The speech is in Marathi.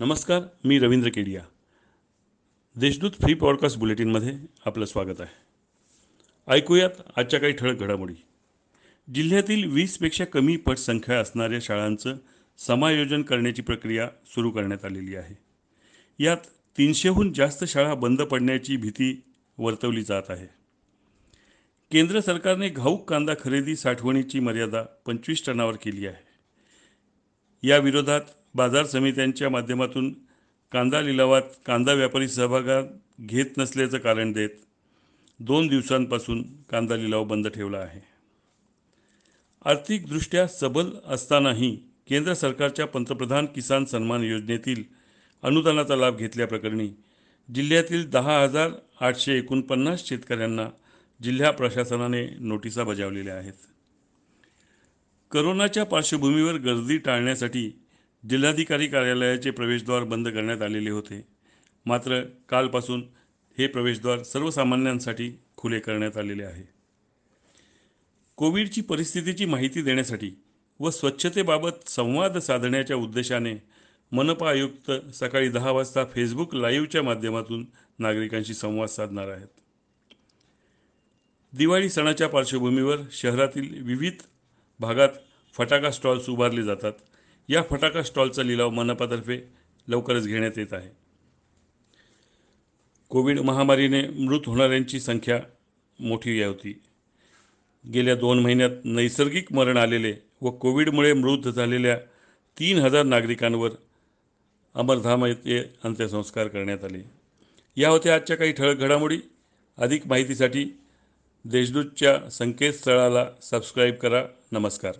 नमस्कार मी रवींद्र केडिया. देशदूत फ्री पॉडकास्ट बुलेटिनमध्ये आपलं स्वागत आहे. ऐकूयात आजच्या काही ठळक घडामोडी. जिल्ह्यातील वीसपेक्षा कमी पटसंख्या असणाऱ्या शाळांचं समायोजन करण्याची प्रक्रिया सुरू करण्यात आलेली आहे. यात तीनशेहून जास्त शाळा बंद पडण्याची भीती वर्तवली जात आहे. केंद्र सरकारने घाऊक कांदा खरेदी साठवणीची मर्यादा पंचवीस टनावर केली आहे. या विरोधात बाजार समित्यांच्या माध्यमातून कांदा लिलावात कांदा व्यापारी सहभागात घेत नसल्याचं कारण देत दोन दिवसांपासून कांदा लिलाव बंद ठेवला आहे. आर्थिकदृष्ट्या सबल असतानाही केंद्र सरकारच्या पंतप्रधान किसान सन्मान योजनेतील अनुदानाचा लाभ घेतल्याप्रकरणी जिल्ह्यातील दहा हजार आठशे एकोणपन्नास शेतकऱ्यांना जिल्हा प्रशासनाने नोटिसा बजावलेल्या आहेत. करोनाच्या पार्श्वभूमीवर गर्दी टाळण्यासाठी जिल्हाधिकारी कार्यालयाचे प्रवेशद्वार बंद करण्यात आलेले होते. मात्र कालपासून हे प्रवेशद्वार सर्वसामान्यांसाठी खुले करण्यात आलेले आहे. कोविडची परिस्थितीची माहिती देण्यासाठी व स्वच्छतेबाबत संवाद साधण्याच्या उद्देशाने मनपा आयुक्त सकाळी दहा वाजता फेसबुक लाईव्हच्या माध्यमातून नागरिकांशी संवाद साधणार आहेत. दिवाळी सणाच्या पार्श्वभूमीवर शहरातील विविध भागात फटाका स्टॉल्स उभारले जातात. या फटाका स्टॉलचा लिलाव मनपातर्फे लवकरच घेण्यात येत आहे. कोविड महामारीने मृत होणाऱ्यांची संख्या मोठी होती. गेल्या दोन महिन्यात नैसर्गिक मरण आलेले व कोविडमुळे मृत झालेल्या तीन हजार नागरिकांवर अमरधाम येथे अंत्यसंस्कार करण्यात आले. या होत्या आजच्या काही ठळक घडामोडी. अधिक माहितीसाठी देशदूतच्या संकेतस्थळाला सबस्क्राईब करा. नमस्कार.